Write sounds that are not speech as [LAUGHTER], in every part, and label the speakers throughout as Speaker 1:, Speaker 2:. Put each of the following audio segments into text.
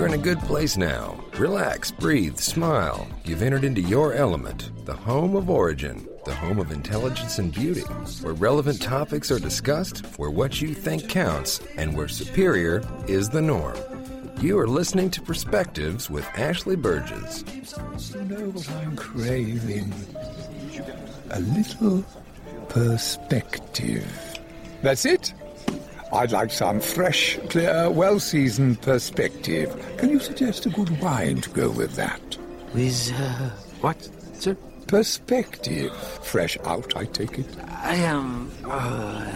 Speaker 1: You're in a good place now. Relax, breathe, smile. You've entered into your element, the home of origin, the home of intelligence and beauty, where relevant topics are discussed, where what you think counts, and where superior is the norm. You are listening to Perspectives with Ashley Burgess.
Speaker 2: You know what I'm craving? A little perspective. That's it. I'd like some fresh, clear, well seasoned perspective. Can you suggest a good wine to go with that?
Speaker 3: With, uh, what, sir?
Speaker 2: Perspective. Fresh out, I take it.
Speaker 3: I am, uh...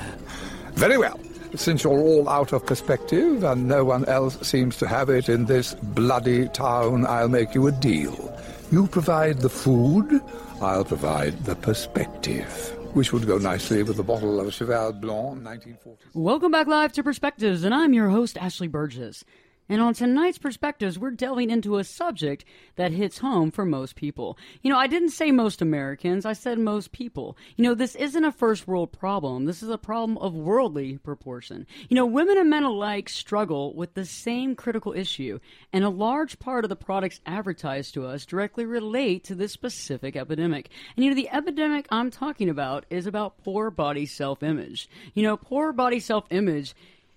Speaker 2: Very well. Since you're all out of perspective and no one else seems to have it in this bloody town, I'll make you a deal. You provide the food, I'll provide the perspective which would go nicely with a bottle of Cheval Blanc 1940.
Speaker 4: Welcome back live to Perspectives, and I'm your host, Ashley Burgess. And on tonight's Perspectives, we're delving into a subject that hits home for most people. You know, I didn't say most Americans, I said most people. You know, this isn't a first world problem, this is a problem of worldly proportion. You know, women and men alike struggle with the same critical issue, and a large part of the products advertised to us directly relate to this specific epidemic. And you know, the epidemic I'm talking about is about poor body self image. You know, poor body self image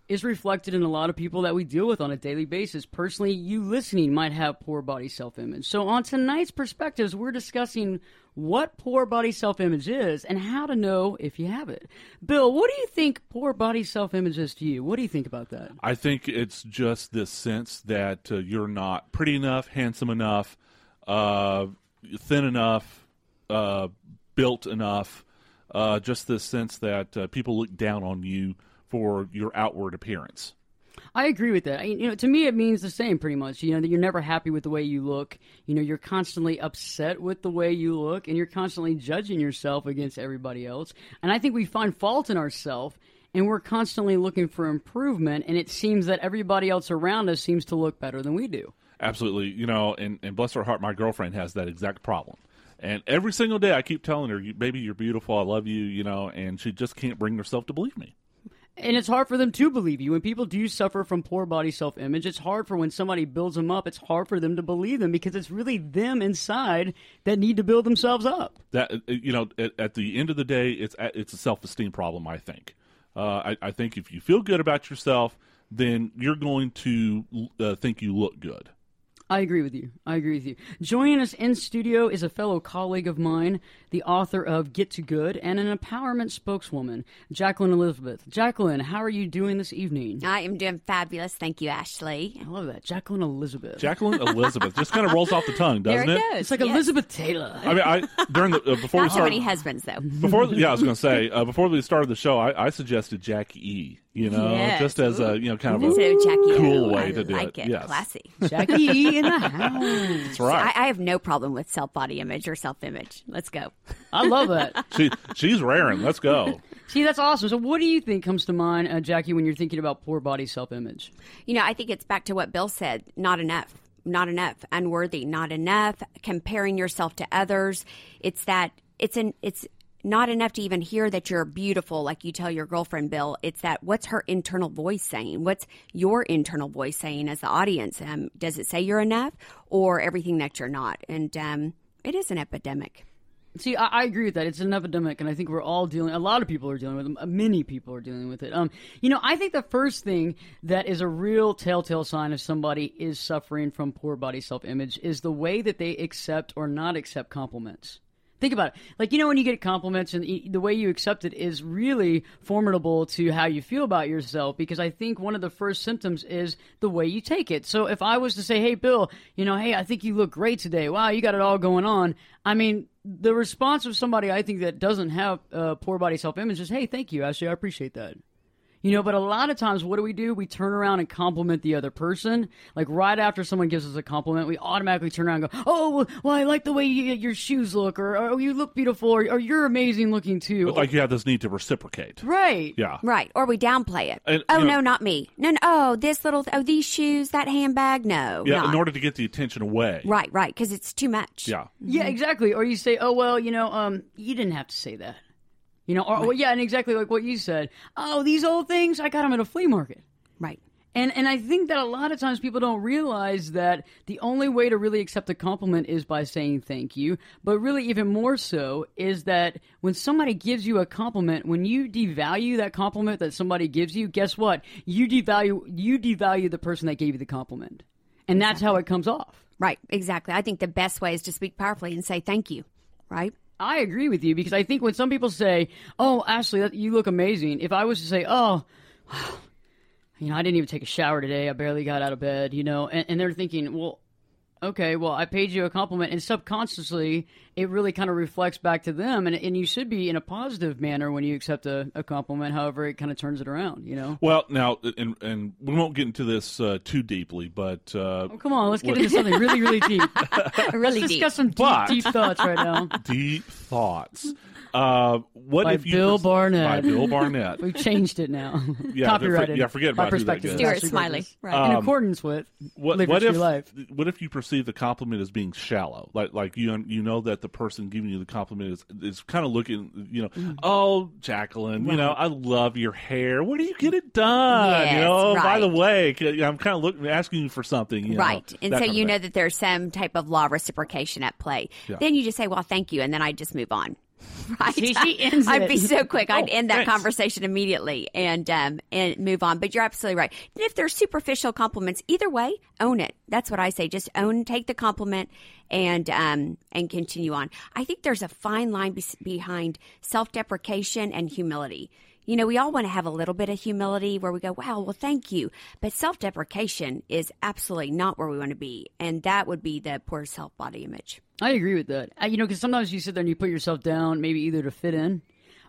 Speaker 4: is reflected in a lot of people that we deal with on a daily basis. Personally, you listening might have poor body self image. So, on tonight's perspectives, we're discussing what poor body self image is and how to know if you have it. Bill, what do you think poor body self image is to you? What do you think about that?
Speaker 5: I think it's just this sense that uh, you're not pretty enough, handsome enough, uh, thin enough, uh, built enough. Uh, just this sense that uh, people look down on you for your outward appearance.
Speaker 4: I agree with that. I, you know, to me, it means the same, pretty much. You know, that you're never happy with the way you look. You know, you're constantly upset with the way you look, and you're constantly judging yourself against everybody else. And I think we find fault in ourselves, and we're constantly looking for improvement. And it seems that everybody else around us seems to look better than we do.
Speaker 5: Absolutely. You know, and, and bless her heart, my girlfriend has that exact problem. And every single day, I keep telling her, "Baby, you're beautiful. I love you." You know, and she just can't bring herself to believe me.
Speaker 4: And it's hard for them to believe you. When people do suffer from poor body self image, it's hard for when somebody builds them up, it's hard for them to believe them because it's really them inside that need to build themselves up.
Speaker 5: That uh, you know, at, at the end of the day, it's it's a self esteem problem. I think. Uh, I, I, think if you feel good about yourself, then you're going to uh, think you look good.
Speaker 4: I agree with you. I agree with you. Joining us in studio is a fellow colleague of mine, the author of Get to Good and an empowerment spokeswoman, Jacqueline Elizabeth. Jacqueline, how are you doing this evening?
Speaker 6: I am doing fabulous. Thank you, Ashley.
Speaker 4: I love that. Jacqueline Elizabeth.
Speaker 5: Jacqueline Elizabeth. Just kind of rolls off the tongue, doesn't
Speaker 6: there
Speaker 5: it?
Speaker 6: Goes.
Speaker 4: It's like
Speaker 6: yes.
Speaker 4: Elizabeth Taylor.
Speaker 5: I mean, I during the uh, before
Speaker 6: Not
Speaker 5: we started
Speaker 6: many husbands though.
Speaker 5: Before yeah, I was going to say [LAUGHS] uh, before we started the show, I, I suggested Jackie E. You know,
Speaker 6: yes.
Speaker 5: just as a you know kind of a
Speaker 6: Instead of Jackie
Speaker 5: cool way
Speaker 6: I
Speaker 5: to do
Speaker 6: like
Speaker 5: it.
Speaker 6: it.
Speaker 5: Yes.
Speaker 6: Classy.
Speaker 4: Jackie E in the [LAUGHS] house.
Speaker 5: That's right.
Speaker 6: I, I have no problem with self body image or self image. Let's go.
Speaker 4: I love that. [LAUGHS]
Speaker 5: she she's raring. Let's go. [LAUGHS]
Speaker 4: See, that's awesome. So, what do you think comes to mind, uh, Jackie, when you're thinking about poor body self image?
Speaker 6: You know, I think it's back to what Bill said not enough. Not enough. Unworthy. Not enough. Comparing yourself to others. It's that, it's an, it's, not enough to even hear that you're beautiful, like you tell your girlfriend, Bill. It's that what's her internal voice saying? What's your internal voice saying as the audience? Um, does it say you're enough or everything that you're not? And um, it is an epidemic.
Speaker 4: See, I, I, agree with that. It's an epidemic, and I think we're all dealing. A lot of people are dealing with it. Many people are dealing with it. Um, you know, I think the first thing that is a real telltale sign of somebody is suffering from poor body self image is the way that they accept or not accept compliments Think about it. Like, you know, when you get compliments and the way you accept it is really formidable to how you feel about yourself because I think one of the first symptoms is the way you take it. So if I was to say, hey, Bill, you know, hey, I think you look great today. Wow, you got it all going on. I mean, the response of somebody I think that doesn't have uh, poor body self image is, hey, thank you, Ashley. I appreciate that. You know, but a lot of times, what do we do? We turn around and compliment the other person. Like right after someone gives us a compliment, we automatically turn around and go, "Oh, well, well I like the way you, your shoes look," or "Oh, you look beautiful," or, or "You're amazing looking too."
Speaker 5: But like you have this need to reciprocate.
Speaker 4: right?
Speaker 5: Yeah.
Speaker 6: Right. Or we downplay it.
Speaker 5: And,
Speaker 6: oh,
Speaker 5: know-
Speaker 6: no, not me. No, no. Oh, this little, oh, these shoes, that handbag. No.
Speaker 5: Yeah,
Speaker 6: not.
Speaker 5: in order to get the attention away.
Speaker 6: Right, right. Because it's too much.
Speaker 5: Yeah.
Speaker 4: Yeah, exactly. Or you say, "Oh, well, you know, um, you didn't have to say that." You know, or well, yeah, and exactly like what you said. Oh, these old things, I got them at a flea market.
Speaker 6: Right.
Speaker 4: And and I think that a lot of times people don't realize that the only way to really accept a compliment is by saying thank you. But really, even more so, is that when somebody gives you a compliment, when you devalue that compliment that somebody gives you, guess what? You devalue you devalue the person that gave you the compliment, and that's how it comes off.
Speaker 6: Right. Exactly. I think the best way is to speak powerfully and say thank you. Right.
Speaker 4: I agree with you because I think when some people say, "Oh, Ashley, that, you look amazing," if I was to say, "Oh," [SIGHS] you know, I didn't even take a shower today. I barely got out of bed, you know, and, and they're thinking, well, okay, well, I paid you a compliment, and subconsciously, it really kind of reflects back to them, and, and you should be in a positive manner when you accept a, a compliment. However, it kind of turns it around, you know.
Speaker 5: Well, now, and and we won't get into this uh, too deeply, but uh,
Speaker 4: Oh, come on, let's get into something really, really deep. [LAUGHS]
Speaker 6: Really
Speaker 4: Let's
Speaker 6: deep.
Speaker 4: discuss some deep,
Speaker 5: But-
Speaker 4: deep thoughts right now. [LAUGHS]
Speaker 5: deep thoughts. Uh, what
Speaker 4: By
Speaker 5: if you
Speaker 4: Bill
Speaker 5: pers-
Speaker 4: Barnett.
Speaker 5: By Bill Barnett. [LAUGHS]
Speaker 4: We've changed it now.
Speaker 5: Yeah,
Speaker 4: Copyrighted.
Speaker 5: for- yeah, forget
Speaker 4: by
Speaker 5: about who that
Speaker 4: Perspectives
Speaker 6: Stuart Smalley.
Speaker 4: Burgess.
Speaker 6: Right.
Speaker 4: In accordance with
Speaker 5: What, what if
Speaker 4: Life.
Speaker 5: what if you perceive the compliment as being shallow? Like like you you know that the person giving you the compliment is is kind of looking you know
Speaker 6: Mm.
Speaker 5: oh Jacqueline you know I love your hair where do you get it done you
Speaker 6: Yes,
Speaker 5: know by the way I'm kind of looking asking you for something you know,
Speaker 6: right. And so you know that there's some type of law of reciprocation at play. Then you just say, well, thank you. And then I just move on. [LAUGHS] Right.
Speaker 4: See, she ends
Speaker 6: I'd
Speaker 4: it.
Speaker 6: be so quick. I'd
Speaker 5: Oh,
Speaker 6: end that
Speaker 5: thanks.
Speaker 6: conversation immediately and um, and move on. But you're absolutely right. And if they're superficial compliments, either way, own it. That's what I say. Just own, take the compliment, and um, and continue on. I think there's a fine line be- behind self-deprecation and humility. You know, we all want to have a little bit of humility where we go, wow, well, thank you. But self deprecation is absolutely not where we want to be. And that would be the poor self body image.
Speaker 4: I agree with that. Uh, you know, because sometimes you sit there and you put yourself down, maybe either to fit in,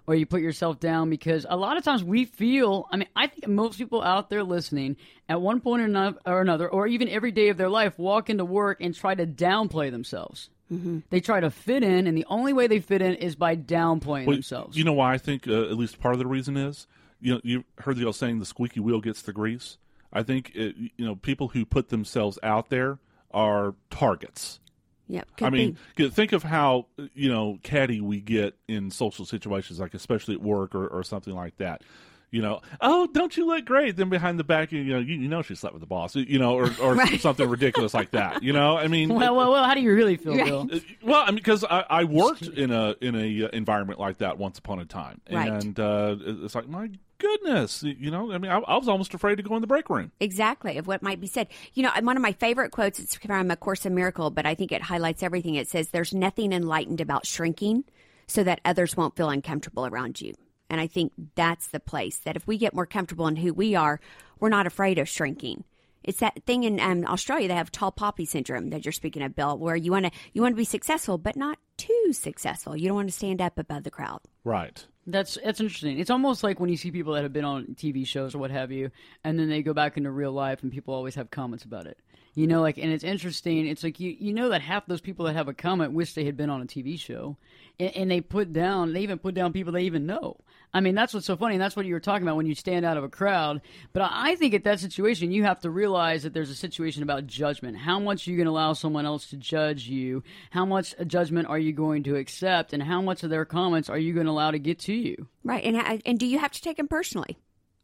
Speaker 4: or you put yourself down because a lot of times we feel. I mean, I think most people out there listening, at one point or ano- or another, or even every day of their life, walk into work and try to downplay themselves. Mm-hmm. They try to fit in, and the only way they fit in is by downplaying
Speaker 5: Well,
Speaker 4: themselves.
Speaker 5: You know why I think uh, at least part of the reason is you know you heard the old saying the squeaky wheel gets the grease. I think it, you know people who put themselves out there are targets.
Speaker 6: Yep.
Speaker 5: I mean,
Speaker 6: be.
Speaker 5: think of how you know catty we get in social situations, like especially at work or, or something like that. You know, oh, don't you look great? Then behind the back, you know, you, you know she slept with the boss, you know, or, or [LAUGHS] something ridiculous like that. You know, I mean,
Speaker 4: well, well, well. How do you really feel, Bill?
Speaker 5: uh, Well, I mean, because I, I worked in a in a uh, environment like that once upon a time,
Speaker 6: Right.
Speaker 5: and uh, it's like my goodness, you know, I mean, I, I was almost afraid to go in the break room.
Speaker 6: Exactly, of what might be said. You know, one of my favorite quotes, it's from A Course in Miracle, but I think it highlights everything. It says, There's nothing enlightened about shrinking so that others won't feel uncomfortable around you. And I think that's the place that if we get more comfortable in who we are, we're not afraid of shrinking. It's that thing in um, Australia. They have tall poppy syndrome that you're speaking of, Bill, where you want to you want to be successful, but not too successful. You don't want to stand up above the crowd.
Speaker 5: Right.
Speaker 4: That's that's interesting. It's almost like when you see people that have been on TV shows or what have you, and then they go back into real life, and people always have comments about it. You know, like, and it's interesting. It's like you you know that half those people that have a comment wish they had been on a TV show, and, and they put down they even put down people they even know. I mean, that's what's so funny. And that's what you were talking about when you stand out of a crowd. But I I think at that situation, you have to realize that there's a situation about judgment. How much are you going to allow someone else to judge you? How much judgment are you going to accept? And how much of their comments are you going to allow to get to you?
Speaker 6: Right. And, and do you have to take them personally?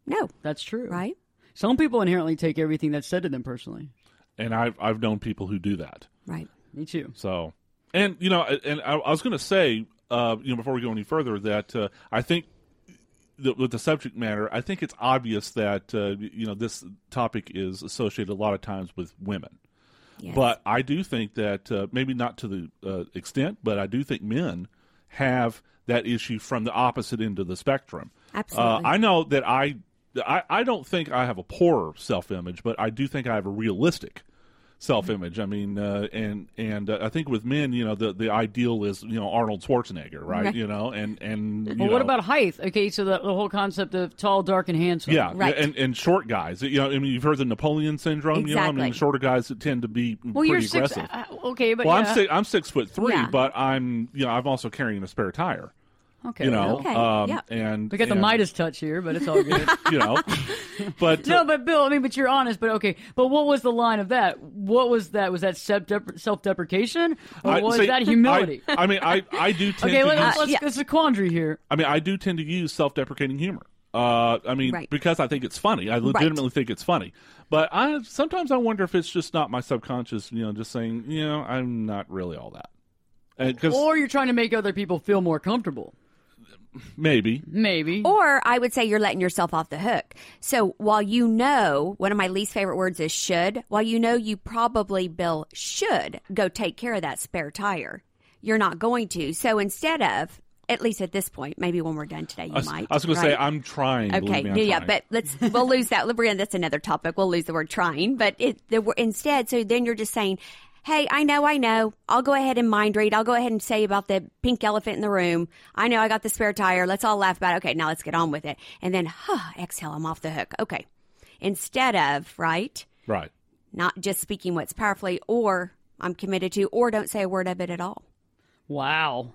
Speaker 6: No.
Speaker 4: That's true.
Speaker 6: Right?
Speaker 4: Some people inherently take everything that's said to them personally.
Speaker 5: And I've I've known people who do that.
Speaker 6: Right.
Speaker 4: Me too.
Speaker 5: So, and you know, and I, I was going to say, uh, you know, before we go any further, that uh, I think that with the subject matter, I think it's obvious that uh, you know this topic is associated a lot of times with women.
Speaker 6: Yes.
Speaker 5: But I do think that uh, maybe not to the uh, extent, but I do think men have that issue from the opposite end of the spectrum.
Speaker 6: Absolutely.
Speaker 5: Uh, I know that I, I I don't think I have a poor self image, but I do think I have a realistic self image. I mean, uh, and and uh, I think with men, you know, the the ideal is you know Arnold Schwarzenegger, right?
Speaker 6: Right.
Speaker 5: You know, and and
Speaker 4: Well, what
Speaker 5: know,
Speaker 4: about height? Okay, so the, the whole concept of tall, dark, and handsome.
Speaker 5: yeah,
Speaker 6: Right.
Speaker 5: and and short guys. You know, I mean, you've heard the Napoleon syndrome. You know, I mean,
Speaker 6: Exactly.
Speaker 5: shorter guys that tend to be
Speaker 4: Well,
Speaker 5: pretty
Speaker 4: you're six.
Speaker 5: aggressive.
Speaker 4: uh, okay, but
Speaker 5: well,
Speaker 4: yeah.
Speaker 5: I'm six. I'm six foot three,
Speaker 6: Yeah.
Speaker 5: but I'm you know I'm also carrying a spare tire.
Speaker 4: Okay,
Speaker 5: You know,
Speaker 6: Okay,
Speaker 5: um,
Speaker 6: yeah.
Speaker 5: and
Speaker 4: we got the
Speaker 5: and,
Speaker 4: Midas touch here, but it's all [LAUGHS] good.
Speaker 5: You know, but
Speaker 4: no,
Speaker 5: uh,
Speaker 4: but Bill, I mean, but you're honest. But okay, but what was the line of that? What was that? Was that self deprecation, or
Speaker 5: I-
Speaker 4: was
Speaker 5: see,
Speaker 4: that humility?
Speaker 5: I, I mean, I I do [LAUGHS] tend
Speaker 4: okay,
Speaker 5: to
Speaker 4: let,
Speaker 5: use,
Speaker 4: us let's.
Speaker 6: yeah.
Speaker 4: It's a quandary here.
Speaker 5: I mean, I do tend to use self-deprecating humor. Uh, I mean,
Speaker 6: Right.
Speaker 5: because I think it's funny. I legitimately think it's funny. But I sometimes I wonder if it's just not my subconscious, you know, just saying, you know, I'm not really all that. Because
Speaker 4: Or you're trying to make other people feel more comfortable.
Speaker 5: Maybe,
Speaker 4: Maybe.
Speaker 6: Or I would say you're letting yourself off the hook. So while you know, one of my least favorite words is should, while you know you probably, Bill, should go take care of that spare tire, you're not going to. So instead of, at least at this point, maybe when we're done today, you
Speaker 5: I was,
Speaker 6: might.
Speaker 5: I was going to say? I'm trying.
Speaker 6: Okay,
Speaker 5: me, I'm
Speaker 6: yeah, yeah,
Speaker 5: trying.
Speaker 6: but let's we'll lose that. We're that's another topic. We'll lose the word trying, but it the, wor- instead. So then you're just saying, "Hey, I know, I know. I'll go ahead and mind read. I'll go ahead and say about the pink elephant in the room. I know I got the spare tire. Let's all laugh about it. Okay, now let's get on with it. And then, huh, exhale. I'm off the hook. Okay, instead of right,
Speaker 5: right.
Speaker 6: not just speaking what's powerfully, or I'm committed to, or don't say a word of it at all.
Speaker 4: Wow.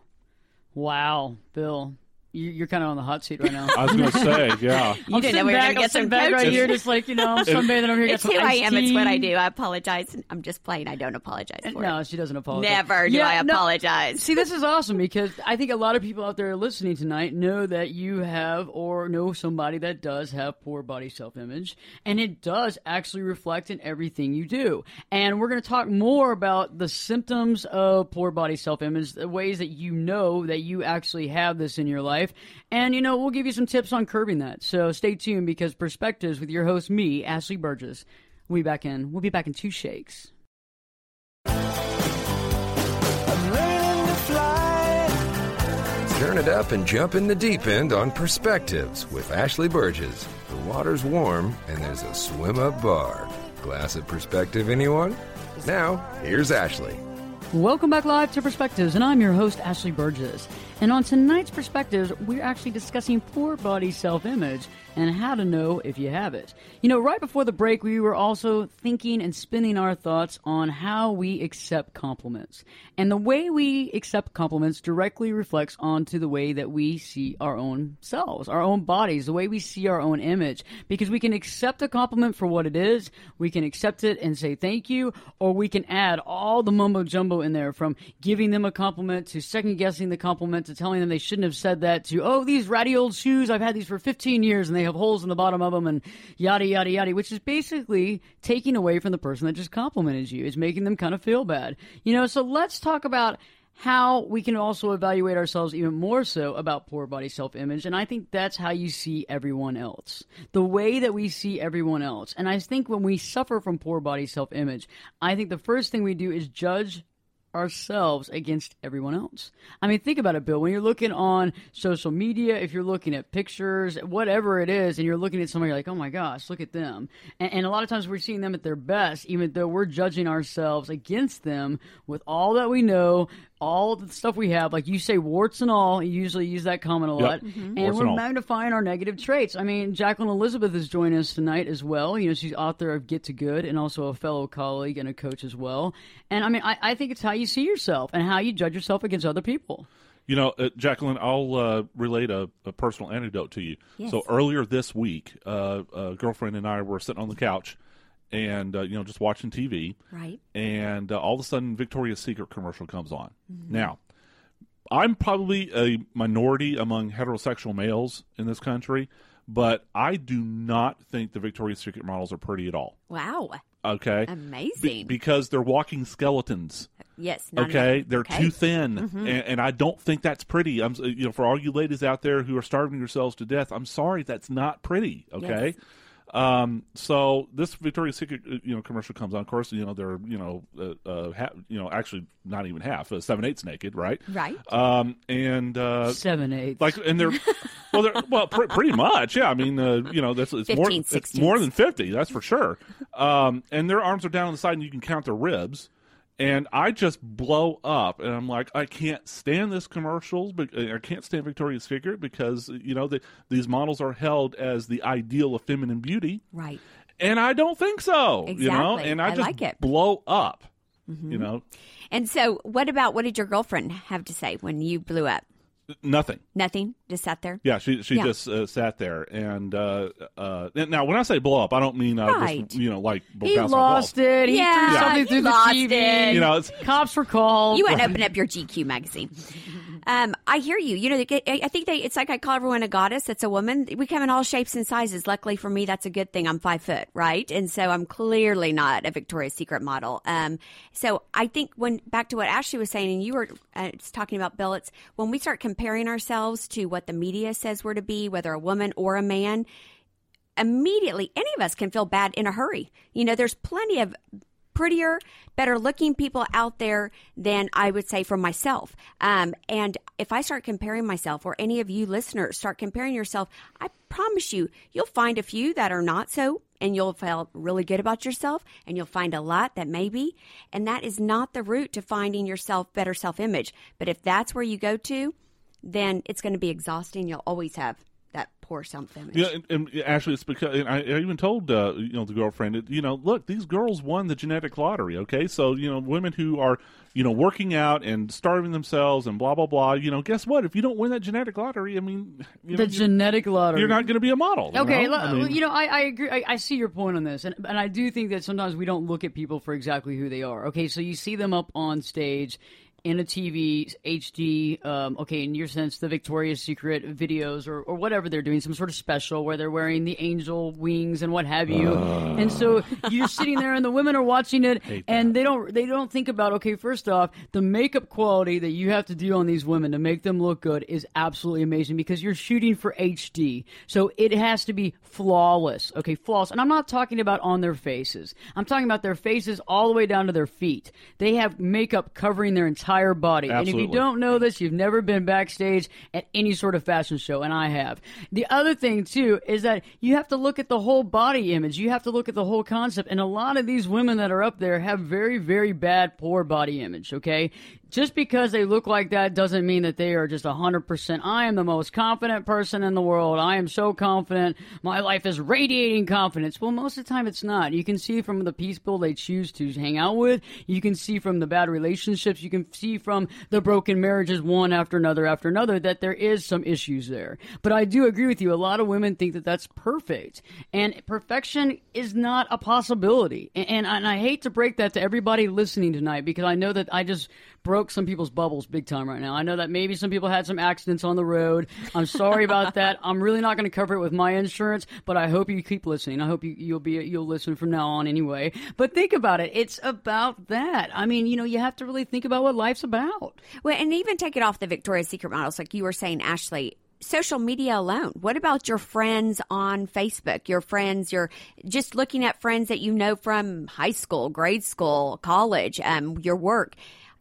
Speaker 4: Wow, Bill. You, you're kind of on the hot seat right now.
Speaker 5: I was going to say, [LAUGHS] yeah.
Speaker 6: You
Speaker 4: I'm
Speaker 6: didn't know we were
Speaker 4: back,
Speaker 6: gonna get some
Speaker 4: back right here, just like you know, someday that I'm sunbathing over here. got
Speaker 6: It's
Speaker 4: some
Speaker 6: who I
Speaker 4: iced
Speaker 6: am. It's what I do. I apologize. I'm just playing. I don't apologize for it.
Speaker 4: No, she doesn't apologize.
Speaker 6: Never do
Speaker 4: Yeah,
Speaker 6: I
Speaker 4: no,
Speaker 6: apologize.
Speaker 4: See, this [LAUGHS] is awesome because I think a lot of people out there listening tonight know that you have or know somebody that does have poor body self image, and it does actually reflect in everything you do. And we're going to talk more about the symptoms of poor body self image, the ways that you know that you actually have this in your life. And, you know, we'll give you some tips on curbing that. So stay tuned because Perspectives with your host, me, Ashley Burgess. We'll be back in. We'll be back in two shakes.
Speaker 1: Turn it up and jump in the deep end on Perspectives with Ashley Burgess. The water's warm and there's a swim up bar. Glass of perspective, anyone? Now, here's Ashley.
Speaker 4: Welcome back live to Perspectives, and I'm your host, Ashley Burgess. And on tonight's Perspectives, we're actually discussing poor body self image and how to know if you have it. You know, right before the break, we were also thinking and spinning our thoughts on how we accept compliments. And the way we accept compliments directly reflects onto the way that we see our own selves, our own bodies, the way we see our own image. Because we can accept a compliment for what it is, we can accept it and say thank you, or we can add all the mumbo jumbo in there from giving them a compliment to second guessing the compliment to telling them they shouldn't have said that to, oh, these ratty old shoes, I've had these for 15 years and they have holes in the bottom of them and yada, yada, yada, which is basically taking away from the person that just complimented you. It's making them kind of feel bad. You know, so let's talk about how we can also evaluate ourselves even more so about poor body self image. And I think that's how you see everyone else. The way that we see everyone else. And I think when we suffer from poor body self image, I think the first thing we do is judge ourselves against everyone else. I mean, think about it, Bill. When you're looking on social media, if you're looking at pictures, whatever it is, and you're looking at somebody, like, oh my gosh, look at them. And, and a lot of times we're seeing them at their best, even though we're judging ourselves against them with all that we know, all the stuff we have. Like you say, warts and all. You usually use that comment a
Speaker 5: Yep.
Speaker 4: lot.
Speaker 5: Mhm.
Speaker 4: And
Speaker 5: Warts
Speaker 4: we're
Speaker 5: and
Speaker 4: magnifying our negative traits. I mean, Jacqueline Elizabeth is joining us tonight as well. You know, she's author of Get to Good and also a fellow colleague and a coach as well. And I mean, I, I think it's how you see yourself and how you judge yourself against other people.
Speaker 5: You know, uh, Jacqueline, I'll uh, relate a, a personal anecdote to you.
Speaker 6: Yes.
Speaker 5: So earlier this week, uh, a girlfriend and I were sitting on the couch and, uh, you know, just watching TV.
Speaker 6: Right.
Speaker 5: And uh, all of a sudden, Victoria's Secret commercial comes on.
Speaker 6: Mm-hmm.
Speaker 5: Now, I'm probably a minority among heterosexual males in this country, but I do not think the Victoria's Secret models are pretty at all.
Speaker 6: Wow.
Speaker 5: Okay?
Speaker 6: Amazing.
Speaker 5: Be- because they're walking skeletons.
Speaker 6: yes.
Speaker 5: Okay, they're
Speaker 6: Okay.
Speaker 5: too thin, and, and I don't think that's pretty. I'm, you know, for all you ladies out there who are starving yourselves to death, I'm sorry, that's not pretty. Okay,
Speaker 6: Yes.
Speaker 5: Um, so this Victoria's Secret, uh, you know, commercial comes on. Of course, you know they're you know uh, uh, ha- you know actually not even half, uh, seven eighths naked, right?
Speaker 6: Right.
Speaker 5: Um, and uh,
Speaker 4: Seven eighths.
Speaker 5: like and they're well they're well pr- pretty much yeah i mean uh, you know that's it's more
Speaker 6: 15,
Speaker 5: it's more than 50 that's for sure um, and their arms are down on the side and you can count their ribs and i just blow up and i'm like i can't stand this commercials but uh, i can't stand victoria's secret because you know the, these models are held as the ideal of feminine beauty
Speaker 6: Right.
Speaker 5: and i don't think so exactly. you know and i
Speaker 6: I
Speaker 5: just
Speaker 6: like it. Mm-hmm.
Speaker 5: blow up you know
Speaker 6: And so, what about what did your girlfriend have to say when you blew up?
Speaker 5: Nothing
Speaker 6: Nothing. Just sat there.
Speaker 5: Yeah, she she
Speaker 6: Yeah.
Speaker 5: just uh, sat there, and uh, uh, now when I say blow up, I don't mean uh,
Speaker 6: Right.
Speaker 5: just you know like
Speaker 4: he lost
Speaker 5: off
Speaker 4: it. He
Speaker 6: Yeah,
Speaker 4: threw something
Speaker 6: he
Speaker 4: through the
Speaker 6: lost
Speaker 4: TV.
Speaker 6: it.
Speaker 5: You know, it's
Speaker 4: Cops were called.
Speaker 6: You wouldn't [LAUGHS] open up your GQ magazine. Um, I hear you. You know, I think they. It's like I call everyone a goddess. It's a woman. We come in all shapes and sizes. Luckily for me, that's a good thing. I'm five foot, right? And so I'm clearly not a Victoria's Secret model. Um, so I think when back to what Ashley was saying, and you were uh, talking about Bill, it's when we start comparing ourselves to what the media says we're to be, whether a woman or a man immediately any of us can feel bad in a hurry. You know, there's plenty of prettier, better looking people out there than I would say for myself. Um, and if I start comparing myself, or any of you listeners start comparing yourself, I promise you, you'll find a few that are not so. And you'll feel really good about yourself, and you'll find a lot that maybe. And that is not the route to finding yourself better self image. But if that's where you go to, then it's going to be exhausting. You'll always have that poor self image.
Speaker 5: yeah. And, and actually, it's because and I, I even told uh, you know the girlfriend, that, you know, look, these girls won the genetic lottery. Okay, so you know, women who are you know working out and starving themselves and blah blah blah. You know, guess what? If you don't win that genetic lottery, I mean, you
Speaker 4: the
Speaker 5: know,
Speaker 4: genetic lottery.
Speaker 5: you're not going to be a model. you
Speaker 4: Okay,
Speaker 5: know?
Speaker 4: lo-
Speaker 5: I mean-
Speaker 4: you know, I, I agree. I, I see your point on this, and and I do think that sometimes we don't look at people for exactly who they are. Okay, so you see them up on stage in a TV HD. Um, okay, in your sense, the Victoria's Secret videos or or whatever they're doing, some sort of special where they're wearing the angel wings and what have you. and so you're sitting there, and the women are watching it, and they don't they don't think about okay, first off, the makeup quality that you have to do on these women to make them look good is absolutely amazing because you're shooting for HD, so it has to be flawless. Okay, flawless. And I'm not talking about on their faces. I'm talking about their faces all the way down to their feet. They have makeup covering their entire body. And if you don't know this, you've never been backstage at any sort of fashion show, and I have. The other thing too is that you have to look at the whole body image. You have to look at the whole concept. And a lot of these women that are up there have very, very bad, poor body image. Okay, just because they look like that doesn't mean that they are just 100%. I am the most confident person in the world. I am so confident. My life is radiating confidence. Well, most of the time it's not. You can see from the people they choose to hang out with. You can see from the bad relationships. You can see from the broken marriages one after another after another that there is some issues there. But I do agree with you. A lot of women think that that's perfect. And perfection is not a possibility. And, and, and I hate to break that to everybody listening tonight because I know that I just broke some people's bubbles big time right now. I know that maybe some people had some accidents on the road. I'm sorry about [LAUGHS] that. I'm really not going to cover it with my insurance, but I hope you keep listening. I hope you, you'll be you'll listen from now on anyway. But think about it. It's about that. I mean, you know, you have to really think about what life's about.
Speaker 6: Well, and even take it off the Victoria's Secret models, like you were saying, Ashley. Social media alone. What about your friends on Facebook? Your friends, you're just looking at friends that you know from high school, grade school, college, um, your work.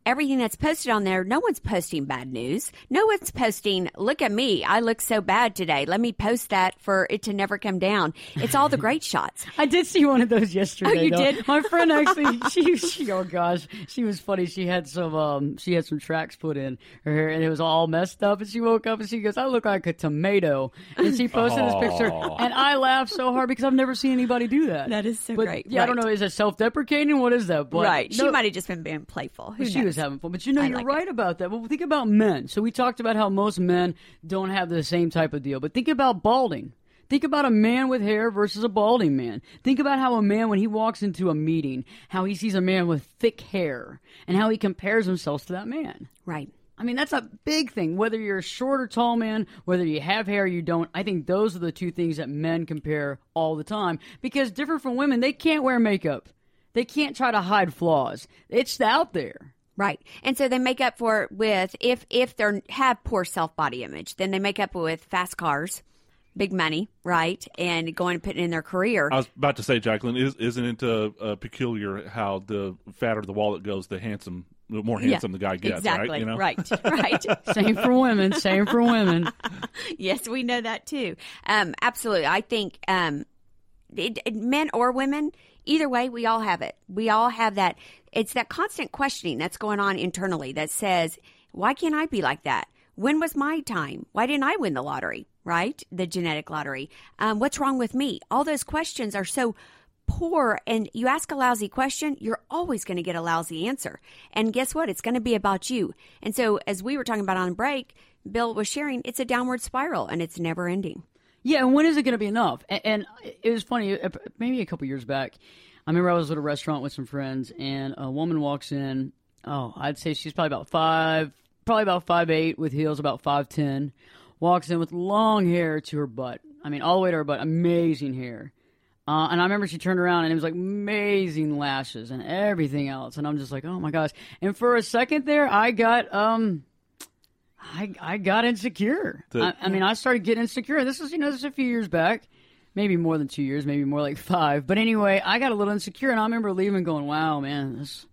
Speaker 6: Everything that's posted on there, no one's posting bad news. No one's posting, look at me, I look so bad today. Let me post that for it to never come down. It's all the great shots. [LAUGHS]
Speaker 4: I did see one of those yesterday.
Speaker 6: Oh, you
Speaker 4: though.
Speaker 6: did?
Speaker 4: My friend [LAUGHS] actually, she, she, oh gosh, she was funny. She had some, um, she had some tracks put in her hair, and it was all messed up. And she woke up and she goes, "I look like a tomato." And she posted this picture, and I laughed so hard because I've never seen anybody do that.
Speaker 6: That is so
Speaker 4: But,
Speaker 6: great.
Speaker 4: Yeah, I don't know. Is it self-deprecating? What is that? But
Speaker 6: right. She might have just been being playful. Who
Speaker 4: she
Speaker 6: knows?
Speaker 4: was having fun. But you know,
Speaker 6: I
Speaker 4: you're
Speaker 6: like
Speaker 4: right about that. Well, think about men. So we talked about how most men don't have the same type of deal. But think about balding. Think about a man with hair versus a balding man. Think about how a man, when he walks into a meeting, how he sees a man with thick hair and how he compares himself to that man.
Speaker 6: Right.
Speaker 4: I mean, that's a big thing. Whether you're a short or tall man, whether you have hair or you don't, I think those are the two things that men compare all the time. Because different from women, they can't wear makeup. They can't try to hide flaws. It's out there.
Speaker 6: Right. And so they make up for it with if if they're have poor self body image, then they make up with fast cars, big money, right, and going and putting in their career.
Speaker 5: I was about to say, Jacqueline, is, isn't it uh, uh, peculiar how the fatter the wallet goes, the handsome, the more handsome the guy gets,
Speaker 6: exactly.
Speaker 5: right? You know?
Speaker 6: Right, [LAUGHS] right.
Speaker 4: Same for women. Same for women. [LAUGHS]
Speaker 6: yes, we know that too. Um, absolutely. I think um, it, it- men or women, either way, we all have it. We all have that. It's that constant questioning that's going on internally that says, why can't I be like that? When was my time? Why didn't I win the lottery? Right? The genetic lottery. Um, what's wrong with me? All those questions are so poor and you ask a lousy question, you're always going to get a lousy answer. And guess what? It's going to be about you. And so, as we were talking about on break, Bill was sharing, it's a downward spiral and it's never ending.
Speaker 4: Yeah, and when is it going to be enough? And, and it was funny. uh, Maybe a couple years back, I remember I was at a restaurant with some friends, and a woman walks in. Oh, I'd say she's probably about five, probably about five eight, with heels about five ten. Walks in with long hair to her butt. I mean, all the way to her butt. Amazing hair. Uh, and I remember she turned around and it was like amazing lashes and everything else. And I'm just like, oh my gosh. And for a second there, I got um, I I got insecure.
Speaker 5: The-
Speaker 4: I, I mean, I started getting insecure. This is you know this is a few years back, maybe more than two years, maybe more like five. But anyway, I got a little insecure, and I remember leaving, going, "Wow, man, this."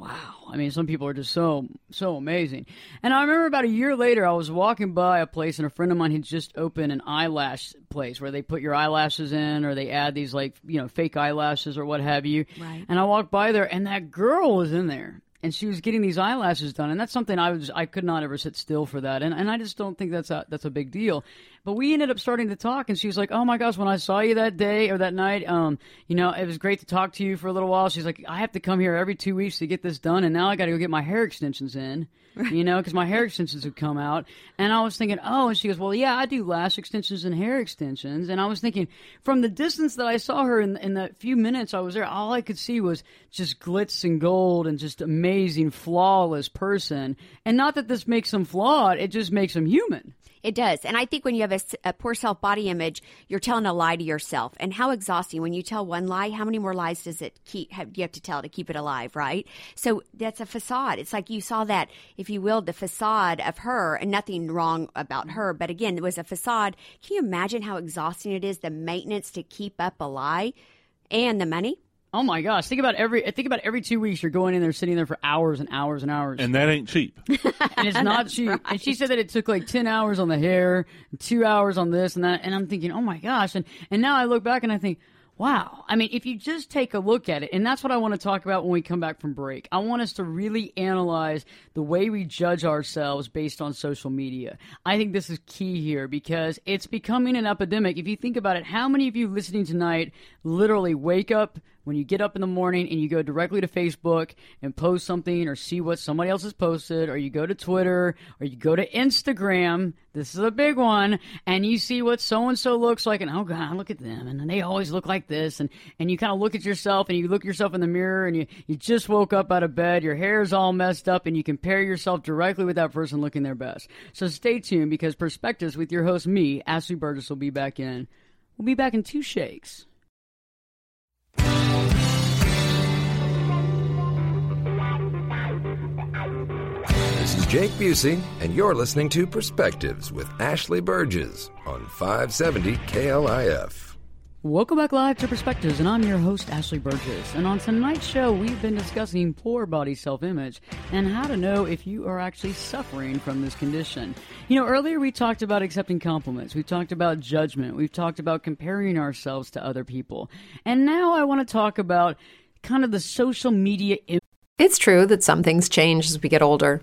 Speaker 4: Wow. I mean, some people are just so, so amazing. And I remember about a year later, I was walking by a place and a friend of mine had just opened an eyelash place where they put your eyelashes in or they add these like, you know, fake eyelashes or what have you.
Speaker 6: Right.
Speaker 4: And I walked by there and that girl was in there and she was getting these eyelashes done. And that's something I was, I could not ever sit still for that. And, and I just don't think that's a, that's a big deal. But we ended up starting to talk and she was like, Oh my gosh, when I saw you that day or that night, um, you know, it was great to talk to you for a little while. She's like, I have to come here every two weeks to get this done. And now I got to go get my hair extensions in, you know, because my hair extensions have come out. And I was thinking, Oh, and she goes, Well, yeah, I do lash extensions and hair extensions. And I was thinking, from the distance that I saw her in, in the few minutes I was there, all I could see was just glitz and gold and just amazing, flawless person. And not that this makes them flawed, it just makes them human.
Speaker 6: It does. And I think when you have a poor self body image, you're telling a lie to yourself. And how exhausting when you tell one lie, how many more lies does it keep have you have to tell to keep it alive, right? So that's a facade. It's like you saw that, if you will, the facade of her and nothing wrong about mm-hmm. her. But again, it was a facade. Can you imagine how exhausting it is, the maintenance to keep up a lie and the money?
Speaker 4: Oh my gosh! Think about every think about every two weeks you're going in there, sitting there for hours and hours and hours,
Speaker 5: And that ain't cheap. [LAUGHS]
Speaker 4: and it's not [LAUGHS] cheap. And she said that it took like ten hours on the hair, two hours on this and that, and I'm thinking, oh my gosh! And and now I look back and I think, wow. I mean, if you just take a look at it, and that's what I want to talk about when we come back from break. I want us to really analyze the way we judge ourselves based on social media. I think this is key here because it's becoming an epidemic. If you think about it, how many of you listening tonight literally wake up? When you get up in the morning and you go directly to Facebook and post something or see what somebody else has posted, or you go to Twitter or you go to Instagram, this is a big one, and you see what so and so looks like, and oh God, look at them, and they always look like this, and, and you kind of look at yourself and you look yourself in the mirror and you, you just woke up out of bed, your hair is all messed up, and you compare yourself directly with that person looking their best. So stay tuned because Perspectives with your host, me, Ashley Burgess, will be back in. We'll be back in two shakes.
Speaker 1: This is Jake Busey, and you're listening to Perspectives with Ashley Burgess on 570 KLIF.
Speaker 4: Welcome back live to Perspectives, and I'm your host, Ashley Burgess. And on tonight's show, we've been discussing poor body self image and how to know if you are actually suffering from this condition. You know, earlier we talked about accepting compliments, we talked about judgment, we've talked about comparing ourselves to other people. And now I want to talk about kind of the social media image.
Speaker 7: It's true that some things change as we get older.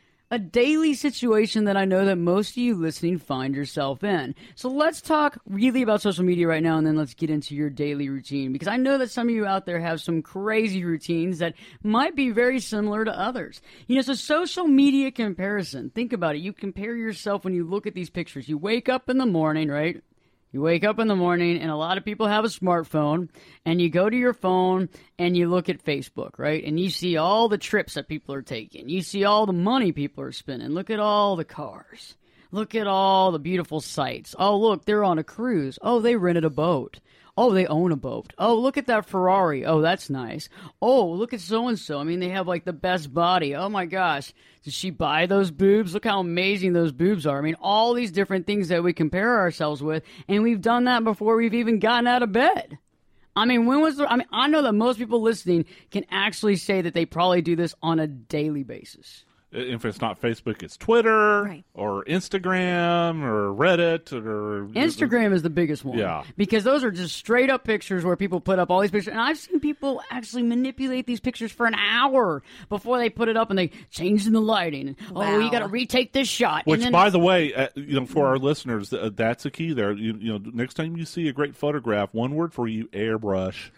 Speaker 4: a daily situation that I know that most of you listening find yourself in. So let's talk really about social media right now and then let's get into your daily routine because I know that some of you out there have some crazy routines that might be very similar to others. You know, so social media comparison, think about it. You compare yourself when you look at these pictures. You wake up in the morning, right? You wake up in the morning, and a lot of people have a smartphone, and you go to your phone and you look at Facebook, right? And you see all the trips that people are taking. You see all the money people are spending. Look at all the cars. Look at all the beautiful sights. Oh, look, they're on a cruise. Oh, they rented a boat. Oh, they own a boat. Oh, look at that Ferrari. Oh, that's nice. Oh, look at so and so. I mean, they have like the best body. Oh my gosh. Did she buy those boobs? Look how amazing those boobs are. I mean, all these different things that we compare ourselves with, and we've done that before we've even gotten out of bed. I mean, when was the, I mean, I know that most people listening can actually say that they probably do this on a daily basis.
Speaker 5: If it's not Facebook, it's Twitter
Speaker 6: Right.
Speaker 5: or Instagram or Reddit or
Speaker 4: Instagram is the biggest one.
Speaker 5: Yeah.
Speaker 4: Because those are just straight up pictures where people put up all these pictures. And I've seen people actually manipulate these pictures for an hour before they put it up and they change the lighting. Oh, you got to retake this shot.
Speaker 5: Which,
Speaker 4: and then,
Speaker 5: by the way, uh, you know, for our listeners, uh, that's a key there. You, you know, next time you see a great photograph, one word for you: airbrush.